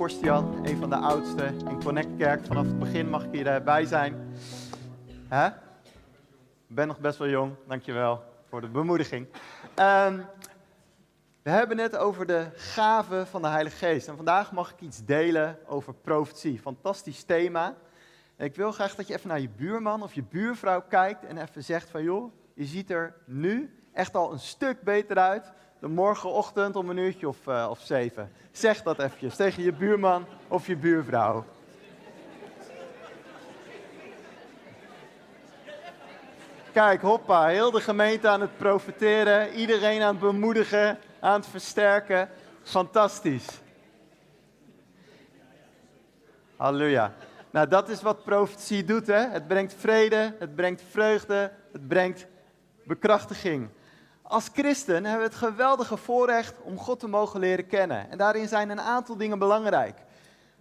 Korstian, een van de oudsten in Connect Kerk. Vanaf het begin mag ik hierbij zijn. Hè? Ik ben nog best wel jong, dankjewel voor de bemoediging. Um, we hebben het over de gaven van de Heilige Geest. En vandaag mag ik iets delen over profetie. Fantastisch thema. Ik wil graag dat je even naar je buurman of je buurvrouw kijkt en even zegt van joh, je ziet er nu echt al een stuk beter uit dan morgenochtend om een uurtje of, uh, of zeven. Zeg dat eventjes tegen je buurman of je buurvrouw. Kijk, hoppa, heel de gemeente aan het profiteren, iedereen aan het bemoedigen, aan het versterken. Fantastisch. Halleluja. Nou, dat is wat profetie doet, hè? Het brengt vrede, het brengt vreugde, het brengt bekrachtiging. Als christen hebben we het geweldige voorrecht om God te mogen leren kennen. En daarin zijn een aantal dingen belangrijk.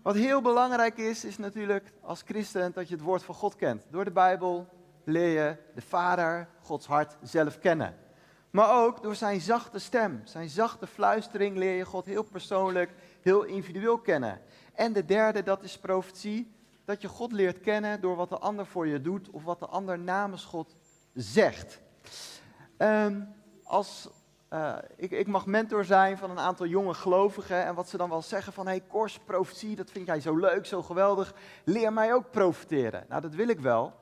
Wat heel belangrijk is, is natuurlijk als christen dat je het woord van God kent. Door de Bijbel leer je de Vader, Gods hart zelf kennen. Maar ook door zijn zachte stem, zijn zachte fluistering leer je God heel persoonlijk, heel individueel kennen. En de derde, dat is profetie, dat je God leert kennen door wat de ander voor je doet of wat de ander namens God zegt. Um, als, uh, ik, ik, mag mentor zijn van een aantal jonge gelovigen en wat ze dan wel zeggen van, hey Kors, profetie, dat vind jij zo leuk, zo geweldig, leer mij ook profiteren. Nou, dat wil ik wel.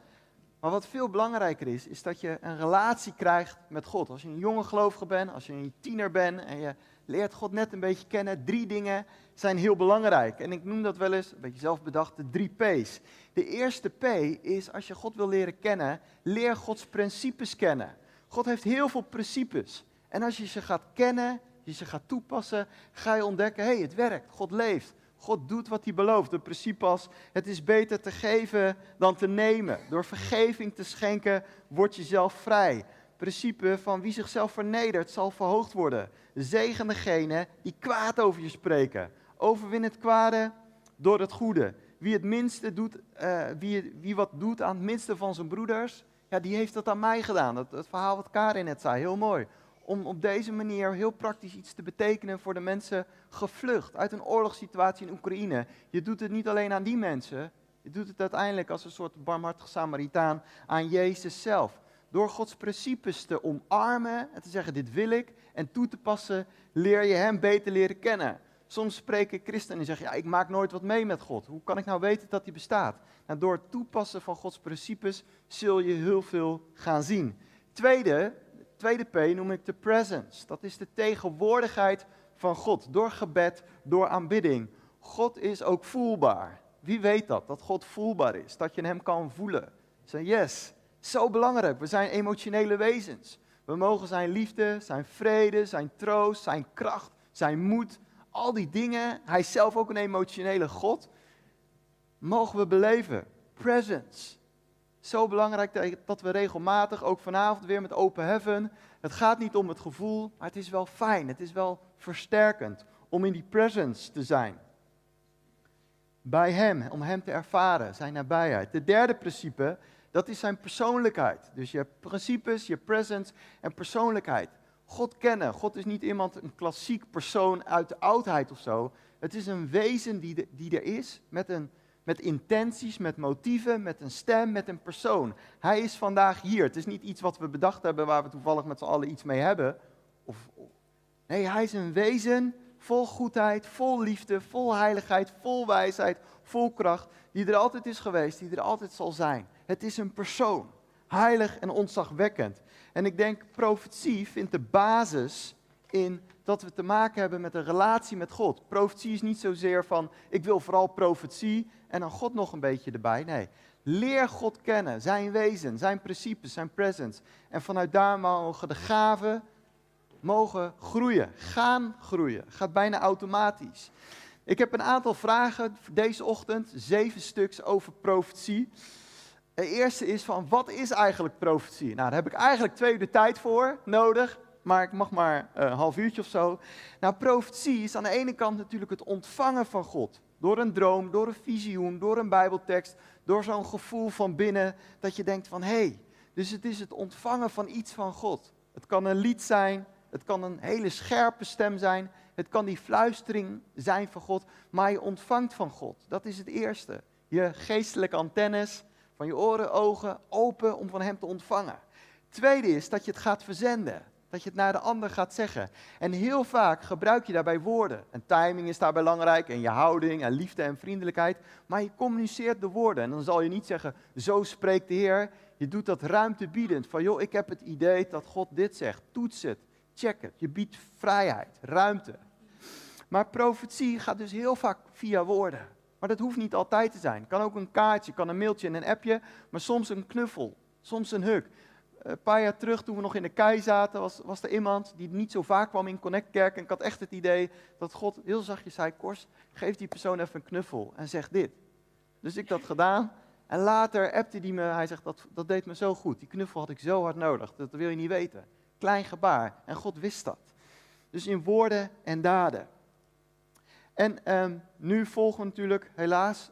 Maar wat veel belangrijker is, is dat je een relatie krijgt met God. Als je een jonge gelovige bent, als je een tiener bent en je leert God net een beetje kennen, drie dingen zijn heel belangrijk. En ik noem dat wel eens, een beetje zelf bedacht, de drie P's. De eerste P is, als je God wil leren kennen, leer Gods principes kennen. God heeft heel veel principes. En als je ze gaat kennen, je ze gaat toepassen, ga je ontdekken, hé, hey, het werkt, God leeft. God doet wat hij belooft. Een principe als het is beter te geven dan te nemen. Door vergeving te schenken word je zelf vrij. Principe van wie zichzelf vernedert zal verhoogd worden. Zegen degene die kwaad over je spreken. Overwin het kwade door het goede. Wie het minste doet, uh, wie, wie wat doet aan het minste van zijn broeders, ja, die heeft dat aan mij gedaan. Dat, het verhaal wat Karin net zei, heel mooi. Om op deze manier heel praktisch iets te betekenen voor de mensen gevlucht uit een oorlogssituatie in Oekraïne. Je doet het niet alleen aan die mensen, je doet het uiteindelijk als een soort barmhartige Samaritaan aan Jezus zelf. Door Gods principes te omarmen en te zeggen: Dit wil ik, en toe te passen, leer je Hem beter leren kennen. Soms spreken christenen en zeggen, ja, ik maak nooit wat mee met God. Hoe kan ik nou weten dat hij bestaat? Nou, door het toepassen van Gods principes zul je heel veel gaan zien. Tweede, tweede P noem ik de presence. Dat is de tegenwoordigheid van God. Door gebed, door aanbidding. God is ook voelbaar. Wie weet dat? Dat God voelbaar is. Dat je hem kan voelen. Zeg yes, zo belangrijk. We zijn emotionele wezens. We mogen zijn liefde, zijn vrede, zijn troost, zijn kracht, zijn moed, al die dingen, hij is zelf ook een emotionele God, mogen we beleven. Presence. Zo belangrijk dat we regelmatig, ook vanavond weer met open heaven, het gaat niet om het gevoel, maar het is wel fijn, het is wel versterkend om in die presence te zijn. Bij hem, om hem te ervaren, zijn nabijheid. De derde principe, dat is zijn persoonlijkheid. Dus je hebt principes, je presence en persoonlijkheid. God kennen. God is niet iemand, een klassiek persoon uit de oudheid of zo. Het is een wezen die, die er is, met, een, met intenties, met motieven, met een stem, met een persoon. Hij is vandaag hier. Het is niet iets wat we bedacht hebben waar we toevallig met z'n allen iets mee hebben. Of, nee, hij is een wezen vol goedheid, vol liefde, vol heiligheid, vol wijsheid, vol kracht, die er altijd is geweest, die er altijd zal zijn. Het is een persoon, heilig en ontzagwekkend. En ik denk, profetie vindt de basis in dat we te maken hebben met een relatie met God. Profetie is niet zozeer van, ik wil vooral profetie en dan God nog een beetje erbij. Nee, leer God kennen, zijn wezen, zijn principes, zijn presence. En vanuit daar mogen de gaven mogen groeien, gaan groeien. Gaat bijna automatisch. Ik heb een aantal vragen deze ochtend, zeven stuks over profetie. De eerste is van, wat is eigenlijk profetie? Nou, daar heb ik eigenlijk twee uur de tijd voor nodig, maar ik mag maar een half uurtje of zo. Nou, profetie is aan de ene kant natuurlijk het ontvangen van God. Door een droom, door een visioen, door een bijbeltekst, door zo'n gevoel van binnen dat je denkt van, hé, hey, dus het is het ontvangen van iets van God. Het kan een lied zijn, het kan een hele scherpe stem zijn, Het kan die fluistering zijn van God, maar je ontvangt van God. Dat is het eerste. Je geestelijke antennes van je oren, ogen open om van Hem te ontvangen. Tweede is dat je het gaat verzenden. Dat je het naar de ander gaat zeggen. En heel vaak gebruik je daarbij woorden. En timing is daarbij belangrijk. En je houding en liefde en vriendelijkheid. Maar je communiceert de woorden. En dan zal je niet zeggen, zo spreekt de Heer. Je doet dat ruimtebiedend. Van joh, ik heb het idee dat God dit zegt. Toets het. Check het. Je biedt vrijheid, ruimte. Maar profetie gaat dus heel vaak via woorden. Maar dat hoeft niet altijd te zijn. Kan ook een kaartje, kan een mailtje en een appje. Maar soms een knuffel. Soms een huk. Een paar jaar terug, toen we nog in de kei zaten, was, was er iemand die niet zo vaak kwam in Connect Kerk. En ik had echt het idee dat God heel zachtjes zei, Kors, geef die persoon even een knuffel en zeg dit. Dus ik dat gedaan. En later appte hij me, hij zegt, dat, dat deed me zo goed. Die knuffel had ik zo hard nodig, dat wil je niet weten. Klein gebaar. En God wist dat. Dus in woorden en daden. En um, nu volgen natuurlijk helaas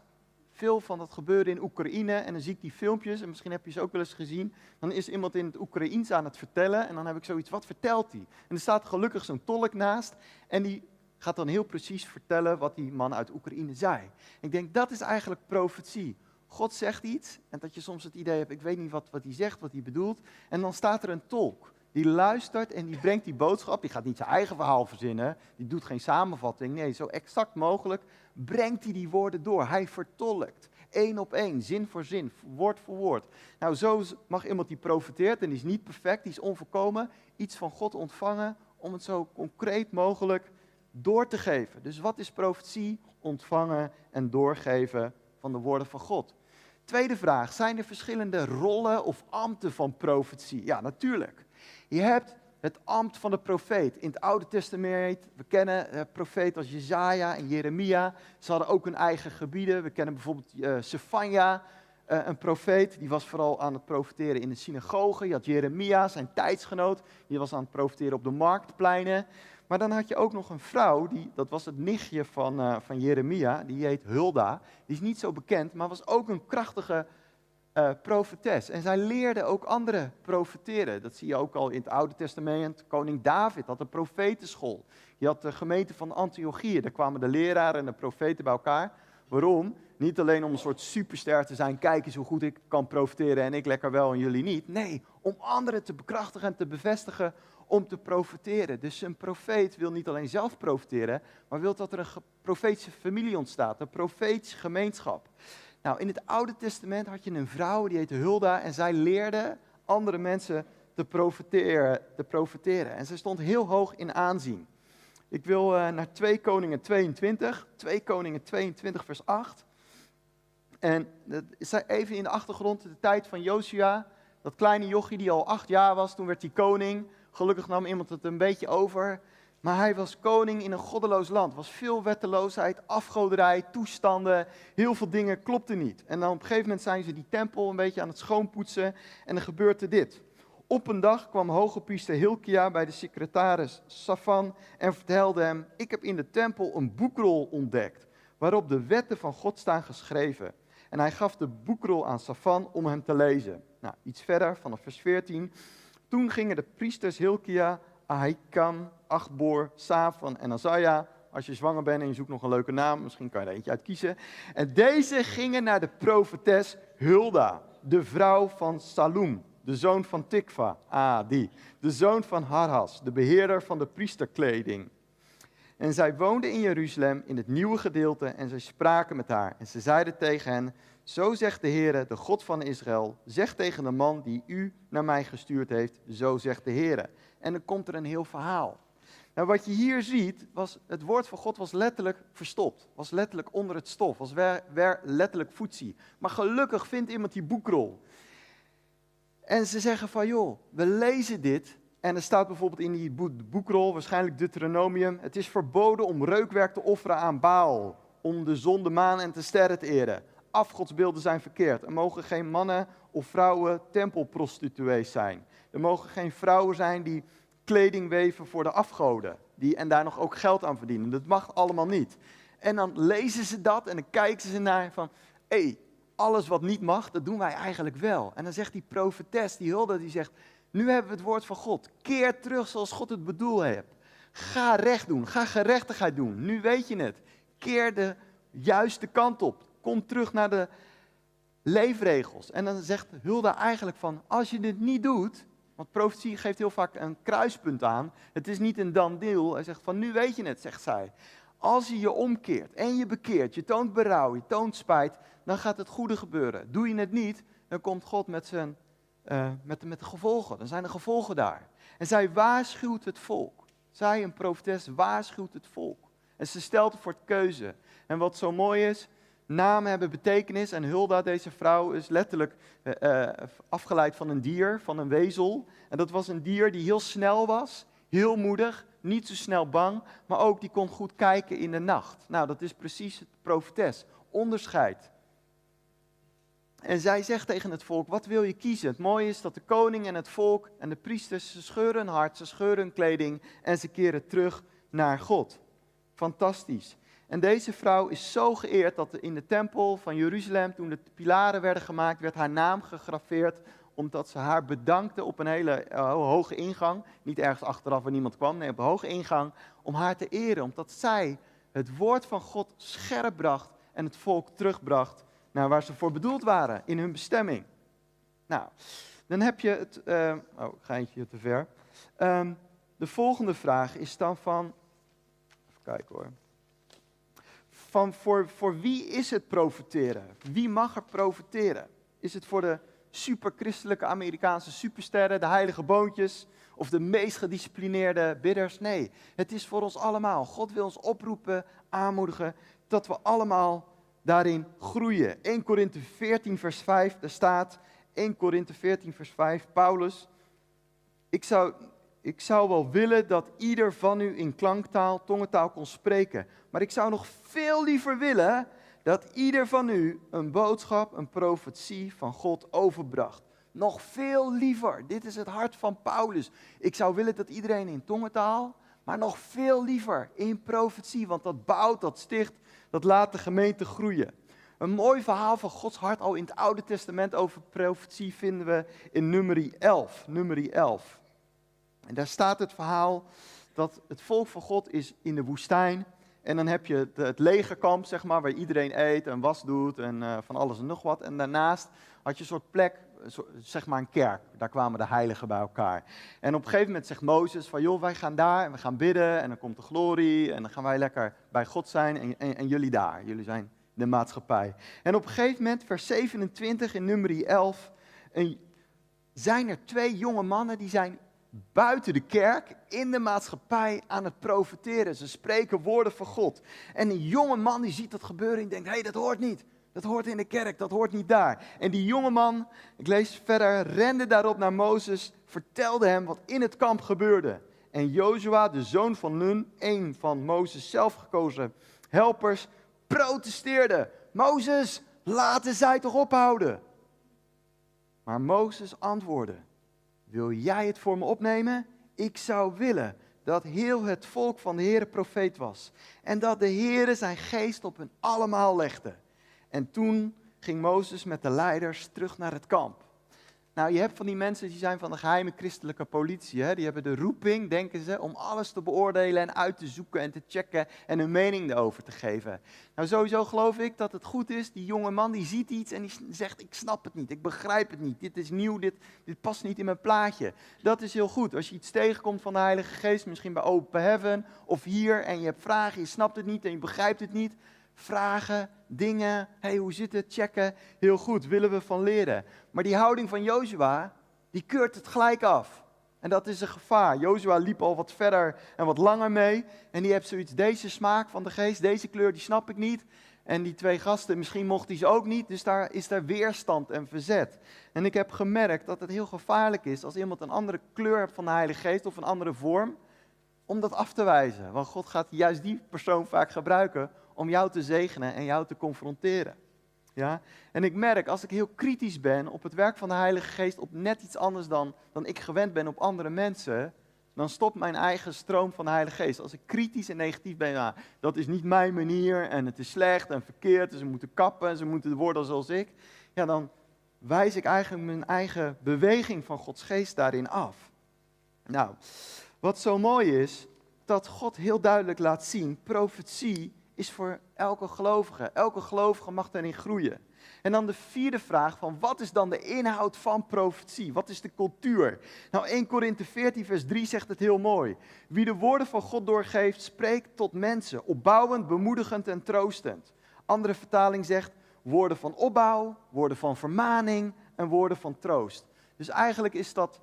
veel van dat gebeuren in Oekraïne. En dan zie ik die filmpjes, en misschien heb je ze ook wel eens gezien. Dan is iemand in het Oekraïens aan het vertellen. En dan heb ik zoiets, wat vertelt hij? En er staat gelukkig zo'n tolk naast. En die gaat dan heel precies vertellen wat die man uit Oekraïne zei. ik denk, dat is eigenlijk profetie. God zegt iets, en dat je soms het idee hebt, ik weet niet wat, wat hij zegt, wat hij bedoelt. En dan staat er een tolk. Die luistert en die brengt die boodschap. Die gaat niet zijn eigen verhaal verzinnen. Die doet geen samenvatting. Nee, zo exact mogelijk brengt hij die woorden door. Hij vertolkt. één op één, zin voor zin, woord voor woord. Nou, zo mag iemand die profiteert en die is niet perfect, die is onvolkomen, iets van God ontvangen om het zo concreet mogelijk door te geven. Dus wat is profetie? Ontvangen en doorgeven van de woorden van God. Tweede vraag, zijn er verschillende rollen of ambten van profetie? Ja, natuurlijk. Je hebt het ambt van de profeet. In het Oude Testament, we kennen uh, profeten als Jezaja en Jeremia. Ze hadden ook hun eigen gebieden. We kennen bijvoorbeeld uh, Sefania, uh, een profeet. Die was vooral aan het profeteren in de synagoge. Je had Jeremia, zijn tijdsgenoot. Die was aan het profeteren op de marktpleinen. Maar dan had je ook nog een vrouw, die, dat was het nichtje van, uh, van Jeremia. Die heet Hulda. Die is niet zo bekend, maar was ook een krachtige uh, profetes. En zij leerde ook anderen profeteren. Dat zie je ook al in het Oude Testament. Koning David had een profetenschool. Je had de gemeente van Antiochië. Daar kwamen de leraren en de profeten bij elkaar. Waarom? Niet alleen om een soort superster te zijn. Kijk eens hoe goed ik kan profeteren en ik lekker wel en jullie niet. Nee, om anderen te bekrachtigen en te bevestigen om te profeteren. Dus een profeet wil niet alleen zelf profeteren, maar wil dat er een profetische familie ontstaat. Een profetische gemeenschap. Nou, in het Oude Testament had je een vrouw, die heette Hulda, en zij leerde andere mensen te profeteren. Te profeteren. En zij stond heel hoog in aanzien. Ik wil uh, naar 2 Koningen 22, 2 Koningen 22 vers 8. En dat is even in de achtergrond, de tijd van Josia, dat kleine jochie die al acht jaar was, toen werd hij koning. Gelukkig nam iemand het een beetje over. Maar hij was koning in een goddeloos land. Was veel wetteloosheid, afgoderij, toestanden. Heel veel dingen klopten niet. En dan op een gegeven moment zijn ze die tempel een beetje aan het schoonpoetsen. En dan gebeurde dit. Op een dag kwam hoge priester Hilkia bij de secretaris Safan en vertelde hem: Ik heb in de tempel een boekrol ontdekt. Waarop de wetten van God staan geschreven. En hij gaf de boekrol aan Safan om hem te lezen. Nou, iets verder, vanaf vers 14. Toen gingen de priesters Hilkia, Ahikam, Achbor, Safan en Azaja. Als je zwanger bent en je zoekt nog een leuke naam, misschien kan je er eentje uit kiezen. En deze gingen naar de profetes Hulda, de vrouw van Salum, de zoon van Tikva, ah die, de zoon van Harhas, de beheerder van de priesterkleding. En zij woonden in Jeruzalem in het nieuwe gedeelte en zij spraken met haar. En ze zeiden tegen hen, zo zegt de Heere, de God van Israël, zeg tegen de man die u naar mij gestuurd heeft, zo zegt de Heere. En dan komt er een heel verhaal. Nou, wat je hier ziet, was het woord van God was letterlijk verstopt. Was letterlijk onder het stof. Was weer, letterlijk voetzie. Maar gelukkig vindt iemand die boekrol. En ze zeggen van, joh, we lezen dit. En er staat bijvoorbeeld in die boekrol, waarschijnlijk Deuteronomium. Het is verboden om reukwerk te offeren aan Baal. Om de zon, de maan en de sterren te eren. Afgodsbeelden zijn verkeerd. Er mogen geen mannen of vrouwen tempelprostituees zijn. Er mogen geen vrouwen zijn die kleding weven voor de afgoden. Die, en daar nog ook geld aan verdienen. Dat mag allemaal niet. En dan lezen ze dat en dan kijken ze naar van, hé, hey, alles wat niet mag, dat doen wij eigenlijk wel. En dan zegt die profetes, die hulde, die zegt, nu hebben we het woord van God. Keer terug zoals God het bedoeld heeft. Ga recht doen, ga gerechtigheid doen. Nu weet je het. Keer de juiste kant op. Kom terug naar de leefregels. En dan zegt Hulda eigenlijk van, als je dit niet doet, want profetie geeft heel vaak een kruispunt aan. Het is niet een dan deal. Hij zegt van, nu weet je het, zegt zij. Als je je omkeert en je bekeert, je toont berouw, je toont spijt, dan gaat het goede gebeuren. Doe je het niet, dan komt God met, zijn, uh, met, met de gevolgen. Dan zijn er gevolgen daar. En zij waarschuwt het volk. Zij, een profetes, waarschuwt het volk. En ze stelt voor het keuze. En wat zo mooi is, namen hebben betekenis. En Hulda, deze vrouw, is letterlijk uh, afgeleid van een dier, van een wezel. En dat was een dier die heel snel was, heel moedig, niet zo snel bang, maar ook die kon goed kijken in de nacht. Nou, dat is precies het profetes. Onderscheid. En zij zegt tegen het volk, wat wil je kiezen? Het mooie is dat de koning en het volk en de priesters, ze scheuren hun hart, ze scheuren hun kleding en ze keren terug naar God. Fantastisch. En deze vrouw is zo geëerd dat in de tempel van Jeruzalem, toen de pilaren werden gemaakt, werd haar naam gegraveerd omdat ze haar bedankte op een hele uh, hoge ingang. Niet ergens achteraf waar niemand kwam, nee, op een hoge ingang. Om haar te eren, omdat zij het woord van God scherp bracht en het volk terugbracht naar waar ze voor bedoeld waren, in hun bestemming. Nou, dan heb je het. Uh, oh, geintje te ver. Um, de volgende vraag is dan van. Even kijken hoor. Van voor, voor wie is het profiteren? Wie mag er profiteren? Is het voor de superchristelijke Amerikaanse supersterren, de heilige boontjes of de meest gedisciplineerde bidders? Nee, het is voor ons allemaal. God wil ons oproepen, aanmoedigen, dat we allemaal daarin groeien. 1 Korinthe 14, vers 5, daar staat, 1 Korinthe 14, vers 5, Paulus, ik zou, ik zou wel willen dat ieder van u in klanktaal, tongentaal kon spreken, maar ik zou nog veel liever willen dat ieder van u een boodschap, een profetie van God overbracht. Nog veel liever. Dit is het hart van Paulus. Ik zou willen dat iedereen in tongentaal, maar nog veel liever in profetie, want dat bouwt, dat sticht, dat laat de gemeente groeien. Een mooi verhaal van Gods hart al in het Oude Testament over profetie vinden we in nummer 11. Nummer 11. En daar staat het verhaal dat het volk van God is in de woestijn. En dan heb je het, legerkamp, zeg maar, waar iedereen eet en was doet en uh, van alles en nog wat. En daarnaast had je een soort plek zeg maar een kerk. Daar kwamen de heiligen bij elkaar. En op een gegeven moment zegt Mozes van, joh, wij gaan daar en we gaan bidden en dan komt de glorie en dan gaan wij lekker bij God zijn en, en, en jullie daar. Jullie zijn de maatschappij. En op een gegeven moment, vers 27 in nummer 11, een, zijn er twee jonge mannen die zijn buiten de kerk, in de maatschappij aan het profeteren. Ze spreken woorden van God. En een jonge man die ziet dat gebeuren en denkt, hé, hey, dat hoort niet. Dat hoort in de kerk, dat hoort niet daar. En die jonge man, ik lees verder, rende daarop naar Mozes, vertelde hem wat in het kamp gebeurde. En Jozua, de zoon van Nun, een van Mozes zelfgekozen helpers, protesteerde. Mozes, laten zij toch ophouden? Maar Mozes antwoordde, wil jij het voor me opnemen? Ik zou willen dat heel het volk van de Heere profeet was. En dat de Heere zijn geest op hen allemaal legde. En toen ging Mozes met de leiders terug naar het kamp. Nou, je hebt van die mensen die zijn van de geheime christelijke politie. Hè? Die hebben de roeping, denken ze, om alles te beoordelen en uit te zoeken en te checken en hun mening erover te geven. Nou, sowieso geloof ik dat het goed is. Die jonge man die ziet iets en die zegt, ik snap het niet, ik begrijp het niet, dit is nieuw, dit, dit past niet in mijn plaatje. Dat is heel goed. Als je iets tegenkomt van de Heilige Geest, misschien bij Open Heaven of hier, en je hebt vragen, je snapt het niet en je begrijpt het niet, vragen, dingen, hey, hoe zit het, checken, heel goed, willen we van leren. Maar die houding van Jozua, die keurt het gelijk af. En dat is een gevaar. Jozua liep al wat verder en wat langer mee. En die heeft zoiets, deze smaak van de geest, deze kleur, die snap ik niet. En die twee gasten, misschien mocht hij ze ook niet. Dus daar is daar weerstand en verzet. En ik heb gemerkt dat het heel gevaarlijk is als iemand een andere kleur hebt van de Heilige Geest of een andere vorm. Om dat af te wijzen. Want God gaat juist die persoon vaak gebruiken om jou te zegenen en jou te confronteren. Ja? En ik merk, als ik heel kritisch ben op het werk van de Heilige Geest, op net iets anders dan, dan ik gewend ben op andere mensen, dan stopt mijn eigen stroom van de Heilige Geest. Als ik kritisch en negatief ben, ja, dat is niet mijn manier en het is slecht en verkeerd en ze moeten kappen en ze moeten worden zoals ik, ja, dan wijs ik eigenlijk mijn eigen beweging van Gods Geest daarin af. Nou, wat zo mooi is, dat God heel duidelijk laat zien, profetie is voor elke gelovige. Elke gelovige mag daarin groeien. En dan de vierde vraag van wat is dan de inhoud van profetie? Wat is de cultuur? Nou 1 Korinthe 14 vers 3 zegt het heel mooi. Wie de woorden van God doorgeeft, spreekt tot mensen, opbouwend, bemoedigend en troostend. Andere vertaling zegt woorden van opbouw, woorden van vermaning en woorden van troost. Dus eigenlijk is dat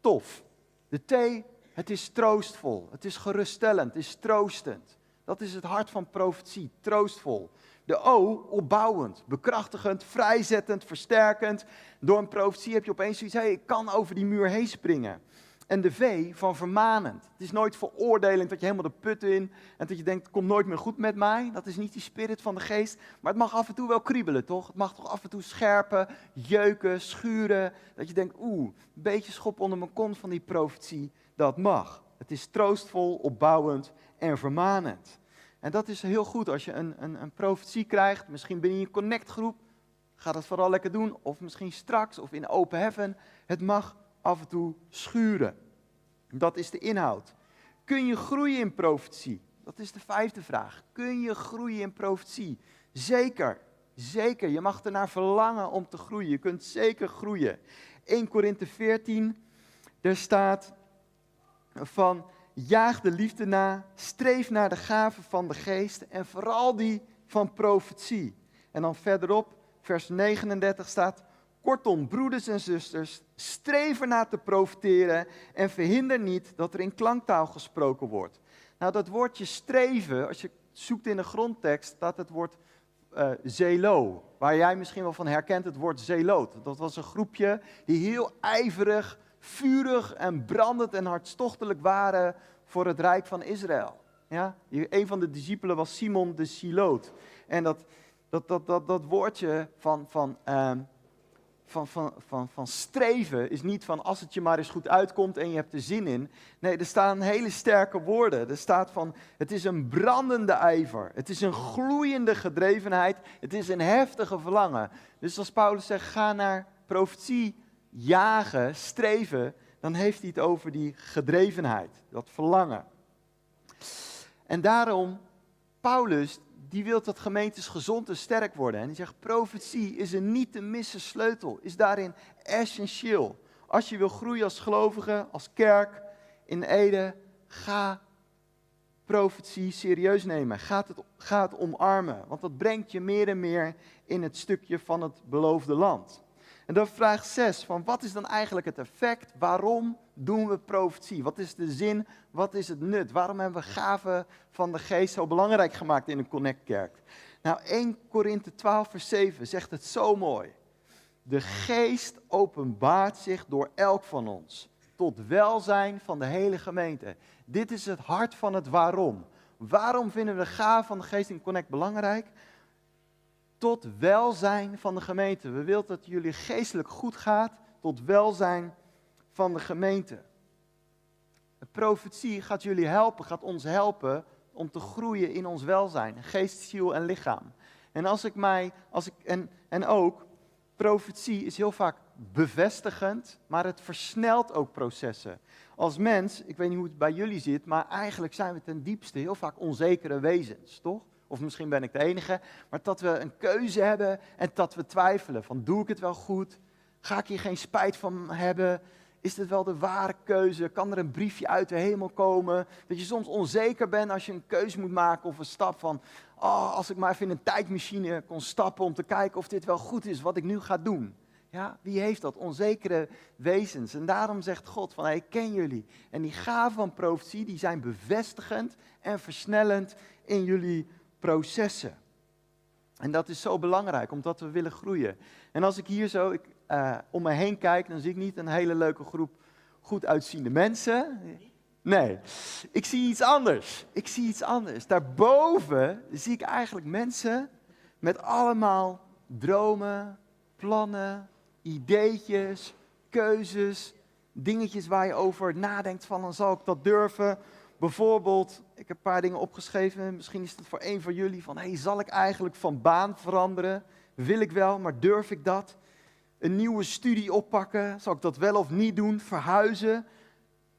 tof. De T, het is troostvol, het is geruststellend, het is troostend. Dat is het hart van profetie, troostvol. De O, opbouwend, bekrachtigend, vrijzettend, versterkend. Door een profetie heb je opeens zoiets, ik kan over die muur heen springen. En de V van vermanend. Het is nooit veroordelend dat je helemaal de put in en dat je denkt, komt nooit meer goed met mij. Dat is niet die spirit van de geest. Maar het mag af en toe wel kriebelen, toch? Het mag toch af en toe scherpen, jeuken, schuren. Dat je denkt, oeh, een beetje schop onder mijn kont van die profetie. Dat mag. Het is troostvol, opbouwend en vermanend. En dat is heel goed als je een, een, een profetie krijgt, misschien binnen je connectgroep. Ga dat vooral lekker doen. Of misschien straks of in open heaven. Het mag af en toe schuren. Dat is de inhoud. Kun je groeien in profetie? Dat is de vijfde vraag. Kun je groeien in profetie? Zeker, zeker. Je mag ernaar verlangen om te groeien. Je kunt zeker groeien. 1 Korinthe 14, daar staat van jaag de liefde na, streef naar de gaven van de geest en vooral die van profetie. En dan verderop, vers 39 staat, kortom, broeders en zusters, streef ernaar te profiteren en verhinder niet dat er in klanktaal gesproken wordt. Nou, dat woordje streven, als je zoekt in de grondtekst, staat het woord uh, zelo, waar jij misschien wel van herkent het woord zeloot. Dat was een groepje die heel ijverig vurig en brandend en hartstochtelijk waren voor het rijk van Israël. Ja? Een van de discipelen was Simon de Siloot. En dat, dat, dat, dat, dat woordje van, van, uh, van, van, van, van streven is niet van als het je maar eens goed uitkomt en je hebt er zin in. Nee, er staan hele sterke woorden. Er staat van het is een brandende ijver. Het is een gloeiende gedrevenheid. Het is een heftige verlangen. Dus als Paulus zegt ga naar profetie jagen, streven, dan heeft hij het over die gedrevenheid, dat verlangen. En daarom, Paulus, die wil dat gemeentes gezond en sterk worden. En die zegt, profetie is een niet te missen sleutel, is daarin essentieel. Als je wil groeien als gelovige, als kerk in Ede, ga profetie serieus nemen. Het, ga het omarmen, want dat brengt je meer en meer in het stukje van het beloofde land. En dan vraag 6, van wat is dan eigenlijk het effect? Waarom doen we profetie? Wat is de zin? Wat is het nut? Waarom hebben we gaven van de geest zo belangrijk gemaakt in een connectkerk? Nou, 1 Korinthe 12 vers 7 zegt het zo mooi. De geest openbaart zich door elk van ons tot welzijn van de hele gemeente. Dit is het hart van het waarom. Waarom vinden we de gaven van de geest in Connect belangrijk? Tot welzijn van de gemeente. We willen dat jullie geestelijk goed gaat tot welzijn van de gemeente. De profetie gaat jullie helpen, gaat ons helpen om te groeien in ons welzijn, geest, ziel en lichaam. En als ik mij, als ik, en, en ook, profetie is heel vaak bevestigend, maar het versnelt ook processen. Als mens, ik weet niet hoe het bij jullie zit, maar eigenlijk zijn we ten diepste heel vaak onzekere wezens, toch? Of misschien ben ik de enige. Maar dat we een keuze hebben en dat we twijfelen. Van doe ik het wel goed? Ga ik hier geen spijt van hebben? Is dit wel de ware keuze? Kan er een briefje uit de hemel komen? Dat je soms onzeker bent als je een keuze moet maken of een stap van... Oh, als ik maar even in een tijdmachine kon stappen om te kijken of dit wel goed is wat ik nu ga doen. Ja, wie heeft dat? Onzekere wezens. En daarom zegt God van, ik ken jullie. En die gaven van profetie, die zijn bevestigend en versnellend in jullie processen. En dat is zo belangrijk, omdat we willen groeien. En als ik hier zo ik, uh, om me heen kijk, dan zie ik niet een hele leuke groep goed uitziende mensen. Nee, ik zie iets anders. Ik zie iets anders. Daarboven zie ik eigenlijk mensen met allemaal dromen, plannen, ideetjes, keuzes, dingetjes waar je over nadenkt van dan zal ik dat durven Bijvoorbeeld, ik heb een paar dingen opgeschreven. Misschien is het voor een van jullie van, hey, zal ik eigenlijk van baan veranderen? Wil ik wel, maar durf ik dat? Een nieuwe studie oppakken, zal ik dat wel of niet doen? Verhuizen?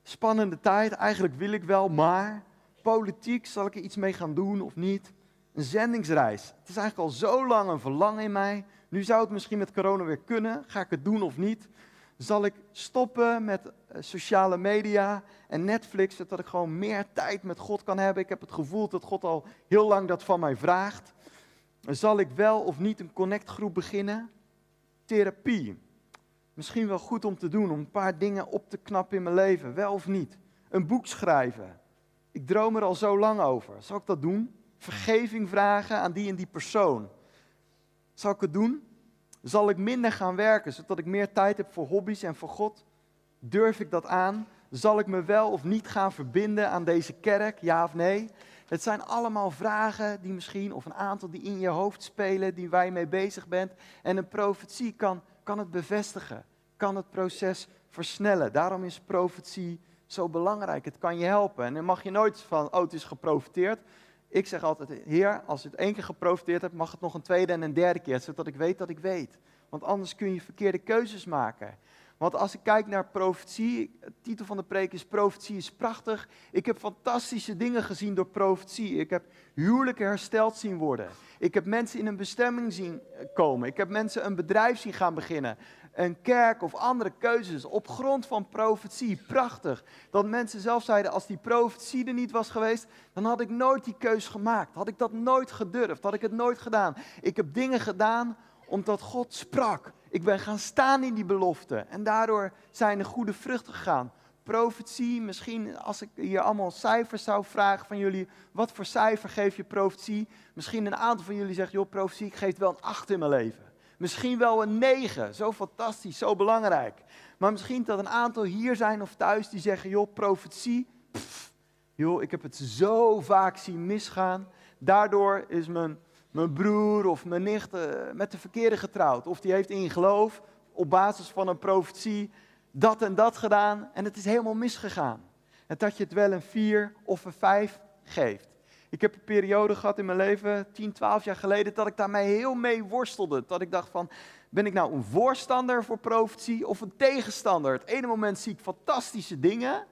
Spannende tijd, eigenlijk wil ik wel, maar Politiek, zal ik er iets mee gaan doen of niet? Een zendingsreis. Het is eigenlijk al zo lang een verlangen in mij. Nu zou het misschien met corona weer kunnen. Ga ik het doen of niet? Zal ik stoppen met eh, sociale media en Netflix, zodat ik gewoon meer tijd met God kan hebben? Ik heb het gevoel dat God al heel lang dat van mij vraagt. Zal ik wel of niet een connectgroep beginnen? Therapie. Misschien wel goed om te doen, om een paar dingen op te knappen in mijn leven, wel of niet. Een boek schrijven. Ik droom er al zo lang over. Zal ik dat doen? Vergeving vragen aan die en die persoon. Zal ik het doen? Zal ik minder gaan werken, zodat ik meer tijd heb voor hobby's en voor God? Durf ik dat aan? Zal ik me wel of niet gaan verbinden aan deze kerk, ja of nee? Het zijn allemaal vragen die misschien, of een aantal die in je hoofd spelen, die waar je mee bezig bent. En een profetie kan, kan het bevestigen, kan het proces versnellen. Daarom is profetie zo belangrijk. Het kan je helpen. En dan mag je nooit van, oh het is geprofiteerd. Ik zeg altijd, Heer, als je het één keer geprofiteerd hebt, mag het nog een tweede en een derde keer, zodat ik weet dat ik weet. Want anders kun je verkeerde keuzes maken. Want als ik kijk naar profetie, de titel van de preek is Profetie is prachtig. Ik heb fantastische dingen gezien door profetie. Ik heb huwelijken hersteld zien worden. Ik heb mensen in een bestemming zien komen. Ik heb mensen een bedrijf zien gaan beginnen. Een kerk of andere keuzes op grond van profetie. Prachtig. Dat mensen zelf zeiden, als die profetie er niet was geweest, dan had ik nooit die keus gemaakt. Had ik dat nooit gedurfd. Had ik het nooit gedaan. Ik heb dingen gedaan omdat God sprak. Ik ben gaan staan in die belofte. En daardoor zijn er goede vruchten gegaan. Profetie, misschien als ik hier allemaal cijfers zou vragen van jullie. Wat voor cijfer geef je profetie? Misschien een aantal van jullie zegt, joh, profetie, ik geef wel een 8 in mijn leven. Misschien wel een 9. Zo fantastisch, zo belangrijk. Maar misschien dat een aantal hier zijn of thuis die zeggen, joh, profetie. joh, ik heb het zo vaak zien misgaan. Daardoor is mijn mijn broer of mijn nicht uh, met de verkeerde getrouwd. Of die heeft in geloof op basis van een profetie dat en dat gedaan en het is helemaal misgegaan. En dat je het wel een vier of een vijf geeft. Ik heb een periode gehad in mijn leven, 10, 12 jaar geleden, dat ik daarmee heel mee worstelde. Dat ik dacht van, ben ik nou een voorstander voor profetie of een tegenstander? Het ene moment zie ik fantastische dingen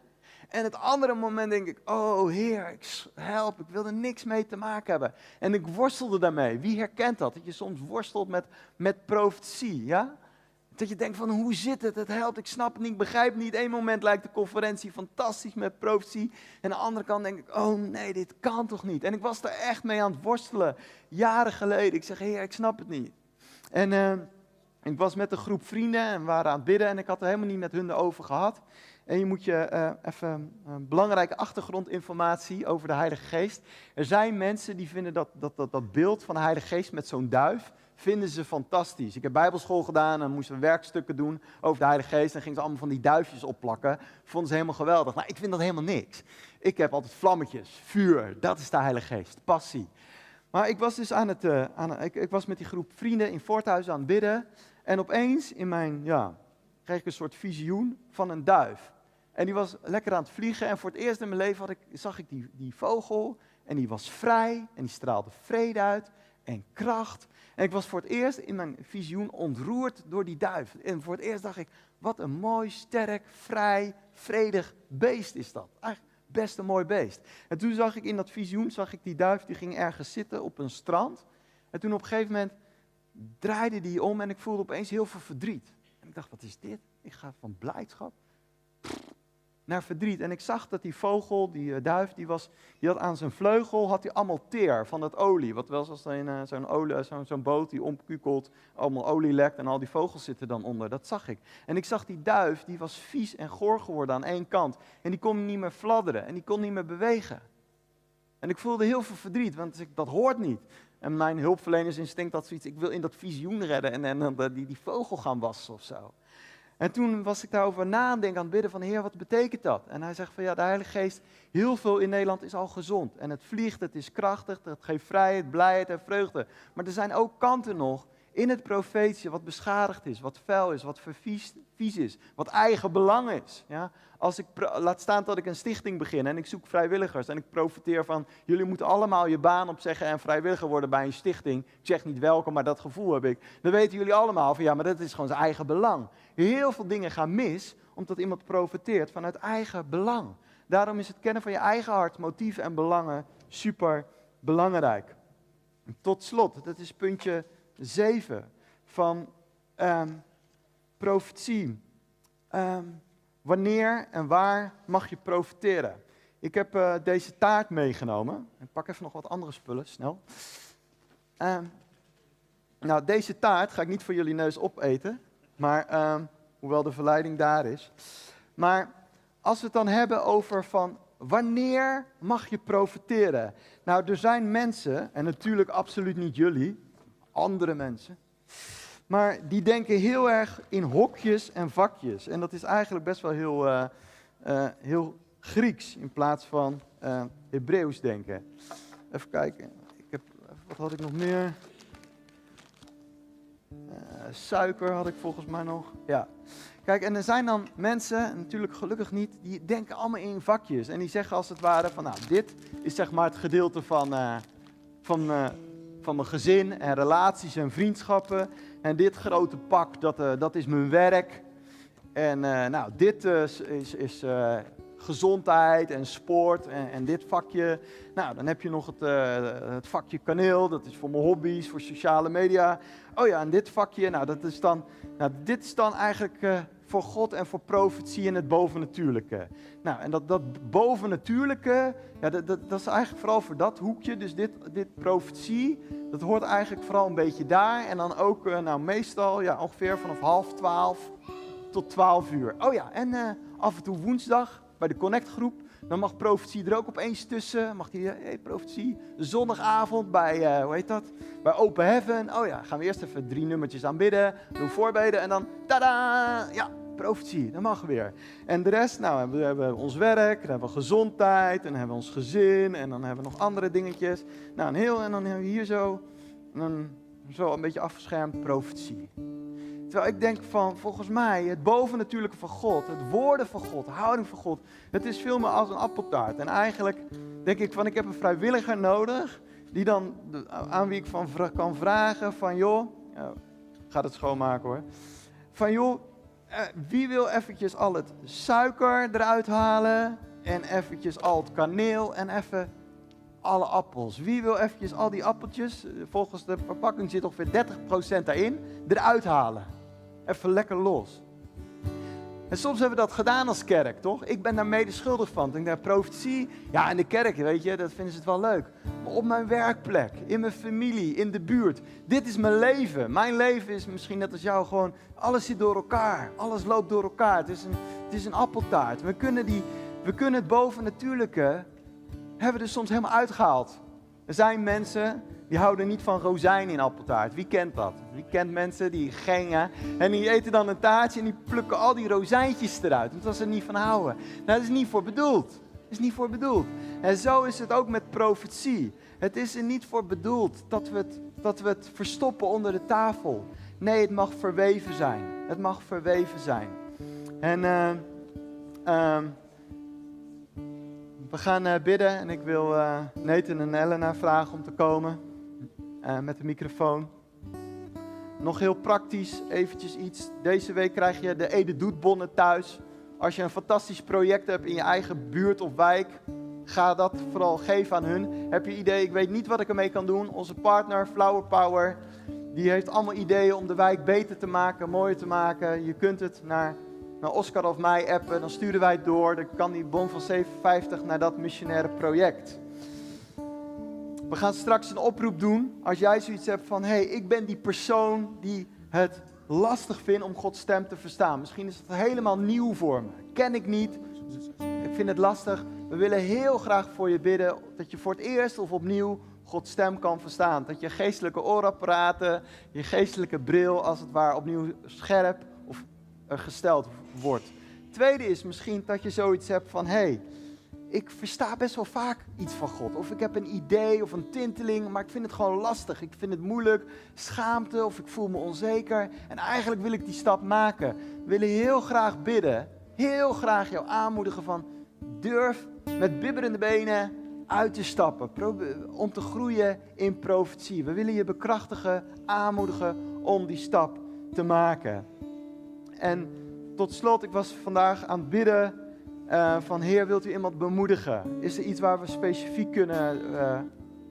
en het andere moment denk ik, oh Heer, help, ik wil er niks mee te maken hebben. En ik worstelde daarmee. Wie herkent dat? Dat je soms worstelt met, met profetie, ja? Dat je denkt van, hoe zit het? Het helpt, ik snap het niet, ik begrijp het niet. Eén moment lijkt de conferentie fantastisch met profetie. En aan de andere kant denk ik, oh nee, dit kan toch niet? En ik was er echt mee aan het worstelen, jaren geleden. Ik zeg, Heer, ik snap het niet. En uh, ik was met een groep vrienden en we waren aan het bidden en ik had er helemaal niet met hun over gehad. En je moet je uh, even uh, belangrijke achtergrondinformatie over de Heilige Geest. Er zijn mensen die vinden dat, dat, dat, dat beeld van de Heilige Geest met zo'n duif, vinden ze fantastisch. Ik heb bijbelschool gedaan en moesten we werkstukken doen over de Heilige Geest. En gingen ze allemaal van die duifjes opplakken. Vonden ze helemaal geweldig. Nou, ik vind dat helemaal niks. Ik heb altijd vlammetjes, vuur. Dat is de Heilige Geest, passie. Maar ik was dus aan het, uh, aan, ik, ik was met die groep vrienden in Voorthuis aan het bidden. En opeens in mijn, ja, kreeg ik een soort visioen van een duif. En die was lekker aan het vliegen. En voor het eerst in mijn leven had ik, zag ik die, die vogel. En die was vrij. En die straalde vrede uit. En kracht. En ik was voor het eerst in mijn visioen ontroerd door die duif. En voor het eerst dacht ik, wat een mooi, sterk, vrij, vredig beest is dat. Eigenlijk best een mooi beest. En toen zag ik in dat visioen, zag ik die duif, die ging ergens zitten op een strand. En toen op een gegeven moment draaide die om en ik voelde opeens heel veel verdriet. En ik dacht, wat is dit? Ik ga van blijdschap naar verdriet. En ik zag dat die vogel, die uh, duif, die, was, die had aan zijn vleugel had hij allemaal teer van dat olie. Wat wel een, uh, zo'n, olie, zo'n, zo'n boot die omkukelt, allemaal olie lekt en al die vogels zitten dan onder. Dat zag ik. En ik zag die duif, die was vies en goor geworden aan één kant. En die kon niet meer fladderen en die kon niet meer bewegen. En ik voelde heel veel verdriet, want dat hoort niet. En mijn hulpverlenersinstinct had zoiets, ik wil in dat visioen redden en, en, en die, die vogel gaan wassen of zo. En toen was ik daarover na aan het bidden van Heer, wat betekent dat? En hij zegt van ja, de Heilige Geest, heel veel in Nederland is al gezond. En het vliegt, het is krachtig, het geeft vrijheid, blijheid en vreugde. Maar er zijn ook kanten nog in het profetie wat beschadigd is, wat vuil is, wat vervies vies is, wat eigen belang is. Ja? Als ik laat staan dat ik een stichting begin en ik zoek vrijwilligers en ik profiteer van, jullie moeten allemaal je baan opzeggen en vrijwilliger worden bij een stichting. Ik zeg niet welke, maar dat gevoel heb ik. Dan weten jullie allemaal van ja, maar dat is gewoon zijn eigen belang. Heel veel dingen gaan mis omdat iemand profiteert vanuit eigen belang. Daarom is het kennen van je eigen hart, motieven en belangen super belangrijk. Tot slot, dat is puntje 7 van um, profetie. Ehm, wanneer en waar mag je profiteren? Ik heb uh, deze taart meegenomen. Ik pak even nog wat andere spullen, snel. Um, nou, deze taart ga ik niet voor jullie neus opeten. Maar, hoewel de verleiding daar is. Maar als we het dan hebben over van wanneer mag je profiteren? Nou, er zijn mensen, en natuurlijk absoluut niet jullie, andere mensen. Maar die denken heel erg in hokjes en vakjes. En dat is eigenlijk best wel heel, uh, uh, heel Grieks in plaats van uh, Hebreeuws denken. Even kijken. Ik heb, wat had ik nog meer? Suiker had ik volgens mij nog. Ja. Kijk, en er zijn dan mensen, natuurlijk gelukkig niet, die denken allemaal in vakjes. En die zeggen als het ware van, nou, dit is zeg maar het gedeelte van, van, van mijn gezin en relaties en vriendschappen. En dit grote pak, dat, dat is mijn werk. En nou, dit is, is, is gezondheid en sport en, en, dit vakje. Nou, dan heb je nog het, het, vakje kaneel, dat is voor mijn hobby's, voor sociale media. Oh ja, en dit vakje, nou, dat is dan, nou, dit is dan eigenlijk voor God en voor profetie en het bovennatuurlijke. Nou, en dat, dat bovennatuurlijke, ja, dat, dat, dat, is eigenlijk vooral voor dat hoekje. Dus dit, dit profetie, dat hoort eigenlijk vooral een beetje daar. En dan ook, uh, nou, meestal, ja, ongeveer vanaf half twaalf tot twaalf uur. Oh ja, en af en toe woensdag bij de Connect groep. Dan mag profetie er ook opeens tussen. Mag die, hey, profetie, zondagavond bij, hoe heet dat? Bij Open Heaven. Oh ja, gaan we eerst even drie nummertjes aanbidden, doen voorbeden en dan, tada, ja, profetie, dat mag weer. En de rest, nou, we hebben ons werk, dan hebben we gezondheid, en dan hebben we ons gezin, en dan hebben we nog andere dingetjes. Nou, een heel, en dan hebben we hier zo, zo een beetje afgeschermd profetie. Terwijl ik denk van, volgens mij, het bovennatuurlijke van God, het woorden van God, de houding van God, het is veel meer als een appeltaart. En eigenlijk denk ik van, ik heb een vrijwilliger nodig, die dan, aan wie ik van kan vragen van, joh, ja, gaat het schoonmaken hoor. Van joh, wie wil eventjes al het suiker eruit halen en eventjes al het kaneel en even alle appels. Wie wil eventjes al die appeltjes, volgens de verpakking zit ongeveer 30% daarin, eruit halen? even lekker los. En soms hebben we dat gedaan als kerk, toch? Ik ben daar mede schuldig van. Ik denk, profetie, ja, in de kerk, weet je, dat vinden ze het wel leuk. Maar op mijn werkplek, in mijn familie, in de buurt. Dit is mijn leven. Mijn leven is misschien net als jou gewoon, alles zit door elkaar. Alles loopt door elkaar. Het is een, het is een appeltaart. We kunnen, die, we kunnen het bovennatuurlijke, hebben we er soms helemaal uitgehaald. Er zijn mensen die houden niet van rozijn in appeltaart. Wie kent dat? Wie kent mensen die gingen en die eten dan een taartje en die plukken al die rozijntjes eruit, omdat ze er niet van houden. Nou, dat is niet voor bedoeld. Dat is niet voor bedoeld. En zo is het ook met profetie. Het is er niet voor bedoeld dat we het, dat we het verstoppen onder de tafel. Nee, het mag verweven zijn. Het mag verweven zijn. En uh, uh, we gaan uh, bidden en ik wil uh, Nathan en Elena vragen om te komen uh, met de microfoon. Nog heel praktisch, eventjes iets. Deze week krijg je de Ede Doetbonnen thuis. Als je een fantastisch project hebt in je eigen buurt of wijk, ga dat vooral geven aan hun. Heb je idee, ik weet niet wat ik ermee kan doen. Onze partner Flower Power, die heeft allemaal ideeën om de wijk beter te maken, mooier te maken. Je kunt het naar naar Oscar of mij appen, dan sturen wij het door. Dan kan die bon van 57 naar dat missionaire project. We gaan straks een oproep doen. Als jij zoiets hebt van, hé, hey, ik ben die persoon die het lastig vindt om Gods stem te verstaan. Misschien is het helemaal nieuw voor me. Ken ik niet. Ik vind het lastig. We willen heel graag voor je bidden dat je voor het eerst of opnieuw Gods stem kan verstaan. Dat je geestelijke oorapparaten, je geestelijke bril als het ware opnieuw scherp of gesteld wordt. Tweede is misschien dat je zoiets hebt van, hé, hey, ik versta best wel vaak iets van God. Of ik heb een idee of een tinteling, maar ik vind het gewoon lastig. Ik vind het moeilijk, schaamte of ik voel me onzeker. En eigenlijk wil ik die stap maken. We willen heel graag bidden, heel graag jou aanmoedigen van, durf met bibberende benen uit te stappen. Om te groeien in profetie. We willen je bekrachtigen, aanmoedigen om die stap te maken. En tot slot, ik was vandaag aan het bidden eh, van Heer, wilt u iemand bemoedigen? Is er iets waar we specifiek kunnen, eh,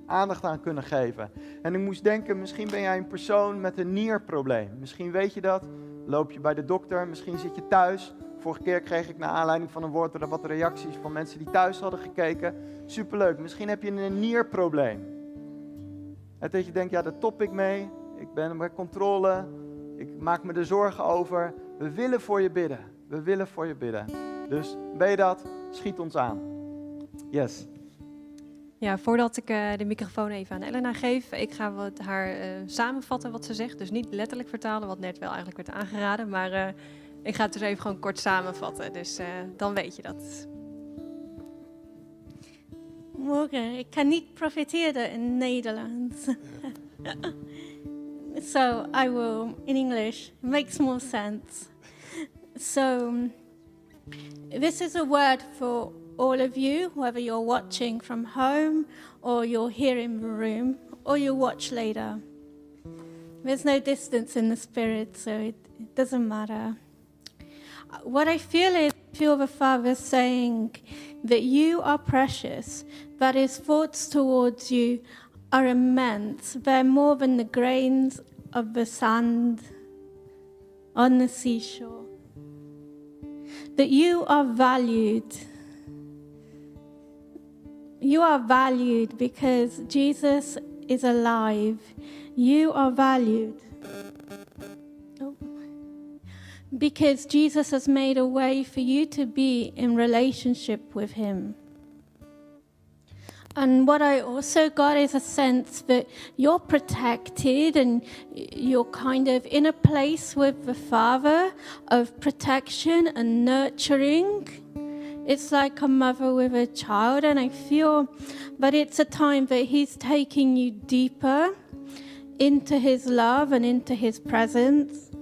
aandacht aan kunnen geven? En ik moest denken, misschien ben jij een persoon met een nierprobleem. Misschien weet je dat, loop je bij de dokter, misschien zit je thuis. Vorige keer kreeg ik naar aanleiding van een woord wat reacties van mensen die thuis hadden gekeken. Superleuk, misschien heb je een nierprobleem. En dat je denkt, ja, daar top ik mee. Ik ben bij controle. Ik maak me er zorgen over. We willen voor je bidden. We willen voor je bidden. Dus ben je dat? Schiet ons aan. Yes. Ja, voordat ik uh, de microfoon even aan Elena geef, ik ga wat haar uh, samenvatten wat ze zegt. Dus niet letterlijk vertalen, wat net wel eigenlijk werd aangeraden. Maar uh, ik ga het dus even gewoon kort samenvatten. Dus dan weet je dat. Morgen, ik kan niet profiteren in Nederlands. so I will in English. Makes more sense. So this is a word for all of you, whether you're watching from home or you're here in the room or you'll watch later. There's no distance in the spirit, so it, it doesn't matter. What I feel is, I feel the Father saying that you are precious, that His thoughts towards you are immense. They're more than the grains of the sand on the seashore. That you are valued you are valued because Jesus is alive. You are valued. Oh. Because Jesus has made a way for you to be in relationship with Him. And what I also got is a sense that you're protected and you're kind of in a place with the Father of protection and nurturing it's like a mother with a child, and I feel that it's a time that He's taking you deeper into His love and into His presence.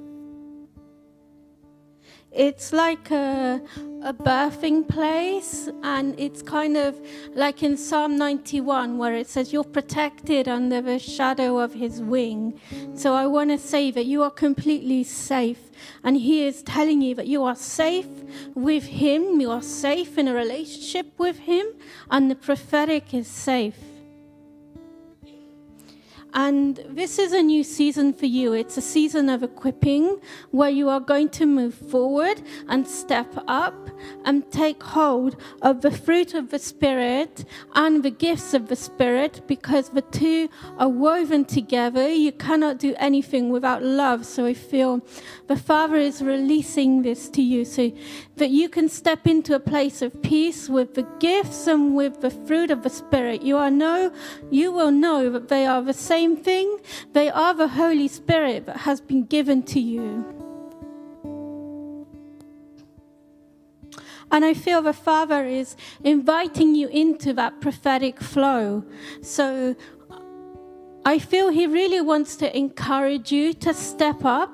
It's like a, a birthing place, and it's kind of like in Psalm 91 where it says, You're protected under the shadow of his wing. So I want to say that you are completely safe, and he is telling you that you are safe with him, you are safe in a relationship with him, and the prophetic is safe. And this is a new season for you. It's a season of equipping where you are going to move forward and step up and take hold of the fruit of the Spirit and the gifts of the Spirit because the two are woven together. You cannot do anything without love. So I feel the Father is releasing this to you so that you can step into a place of peace with the gifts and with the fruit of the Spirit. You are know, you will know that they are the same thing. They are the Holy Spirit that has been given to you. And I feel the Father is inviting you into that prophetic flow. So I feel He really wants to encourage you to step up.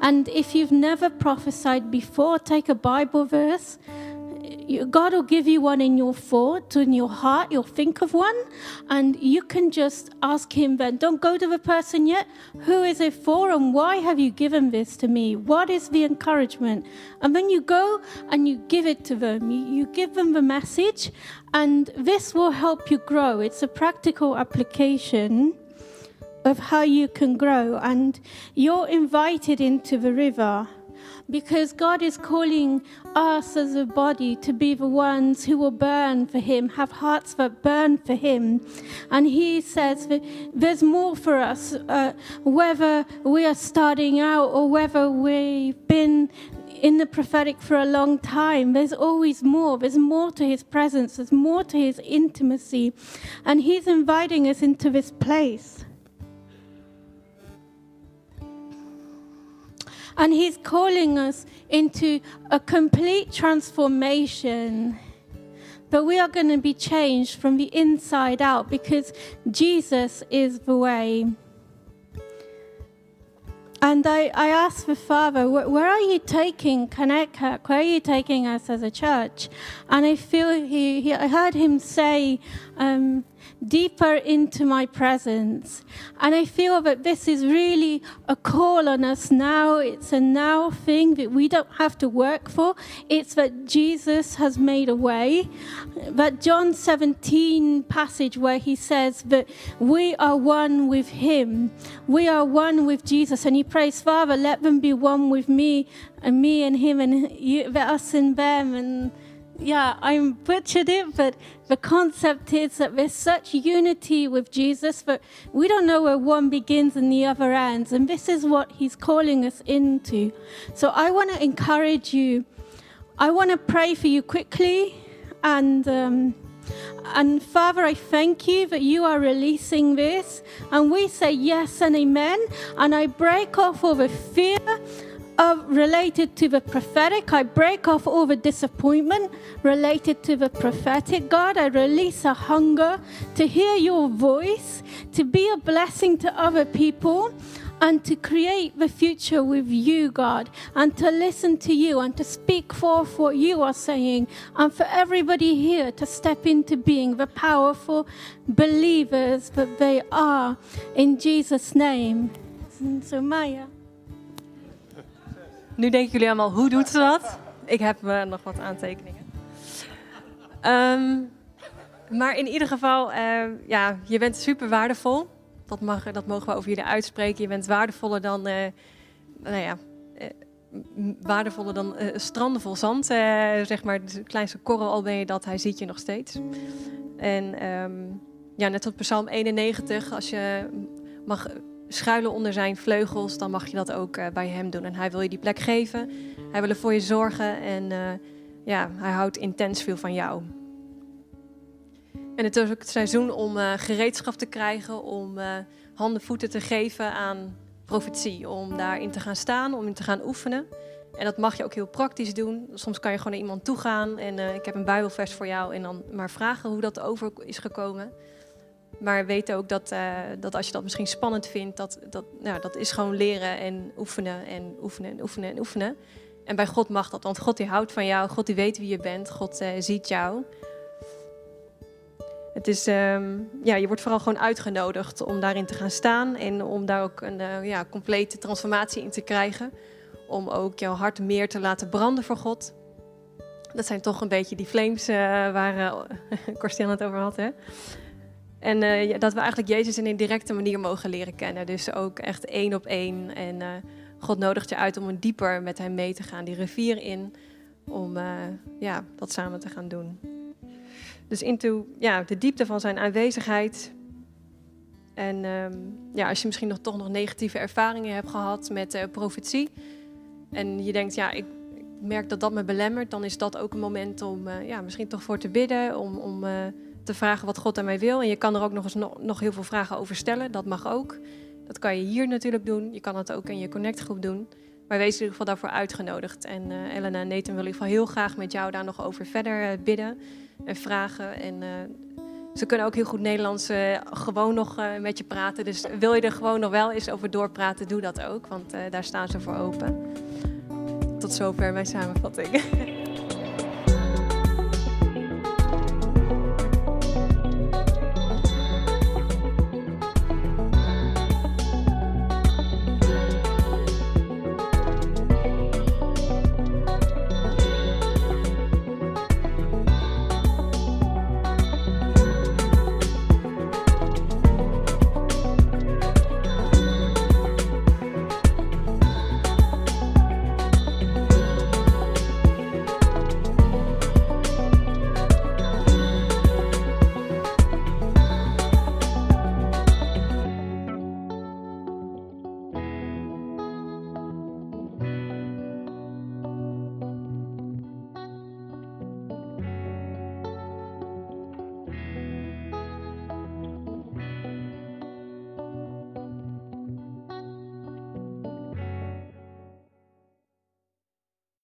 And if you've never prophesied before, take a Bible verse God will give you one in your thought, in your heart. You'll think of one, and you can just ask Him then. Don't go to the person yet. Who is it for, and why have you given this to me? What is the encouragement? And then you go and you give it to them. You, you give them the message, and this will help you grow. It's a practical application of how you can grow, and you're invited into the river because God is calling us as a body to be the ones who will burn for Him, have hearts that burn for Him. And He says that there's more for us, uh, whether we are starting out or whether we've been in the prophetic for a long time. There's always more. There's more to His presence, there's more to His intimacy. And He's inviting us into this place. And He's calling us into a complete transformation. But we are going to be changed from the inside out because Jesus is the way. And I, I asked the Father, where, are you taking Connect Where are you taking us as a church? And I feel he, he I heard him say, um, deeper into my presence. And I feel that this is really a call on us now. It's a now thing that we don't have to work for. It's that Jesus has made a way. That John 17 passage where he says that we are one with him. We are one with Jesus. And he prays, Father, let them be one with me and me and him and you, us and them. And yeah, I'm butchered it, but the concept is that there's such unity with Jesus that we don't know where one begins and the other ends. And this is what he's calling us into. So I want to encourage you. I want to pray for you quickly. And, um, and Father, I thank you that you are releasing this. And we say yes and amen. And I break off all the fear related to the prophetic. I break off all the disappointment related to the prophetic. God, I release a hunger to hear your voice, to be a blessing to other people. And to create the future with you, God, and to listen to you and to speak forth what you are saying, and for everybody here to step into being the powerful believers that they are. In Jesus' name. So, Maya. Nu denken jullie allemaal, hoe doet ze dat? Ik heb uh, nog wat aantekeningen. Um, maar in ieder geval, uh, ja, je bent super waardevol. Dat, mag, dat mogen we over jullie uitspreken. Je bent waardevoller dan, uh, nou ja, waardevoller dan stranden vol zand. zeg maar, de kleinste korrel al ben je dat, hij ziet je nog steeds. En um, ja, net als Psalm 91, als je mag schuilen onder zijn vleugels, dan mag je dat ook uh, bij hem doen. En hij wil je die plek geven. Hij wil er voor je zorgen en uh, ja, hij houdt intens veel van jou. En het is ook het seizoen om uh, gereedschap te krijgen, om handen, voeten te geven aan profetie. Om daarin te gaan staan, om in te gaan oefenen. En dat mag je ook heel praktisch doen. Soms kan je gewoon naar iemand toe gaan en ik heb een bijbelvers voor jou en dan maar vragen hoe dat over is gekomen. Maar weet ook dat, uh, dat als je dat misschien spannend vindt, dat, dat, nou, dat is gewoon leren en oefenen en oefenen en oefenen en oefenen. En bij God mag dat, want God die houdt van jou, God die weet wie je bent, God uh, ziet jou. Het is, um, ja, je wordt vooral gewoon uitgenodigd om daarin te gaan staan en om daar ook een uh, ja, complete transformatie in te krijgen. Om ook jouw hart meer te laten branden voor God. Dat zijn toch een beetje die flames waar uh, het over had. Hè? En uh, dat we eigenlijk Jezus in een directe manier mogen leren kennen. Dus ook echt één op één. En uh, God nodigt je uit om een dieper met hem mee te gaan, die rivier in, om uh, ja, dat samen te gaan doen. Dus into ja, de diepte van zijn aanwezigheid. En um, ja, als je misschien nog toch nog negatieve ervaringen hebt gehad met profetie. En je denkt, ja, ik, ik, merk dat dat me belemmert. Dan is dat ook een moment om ja, misschien toch voor te bidden. Om, om te vragen wat God mij wil. En je kan er ook nog eens nog, heel veel vragen over stellen. Dat mag ook. Dat kan je hier natuurlijk doen. Je kan het ook in je connectgroep doen. Maar wees in ieder geval daarvoor uitgenodigd. En uh, Elena en Nathan wil ieder geval heel graag met jou daar nog over verder uh, bidden en vragen. En uh, ze kunnen ook heel goed Nederlands gewoon nog met je praten. Dus wil je er gewoon nog wel eens over doorpraten, doe dat ook. Want daar staan ze voor open. Tot zover mijn samenvatting.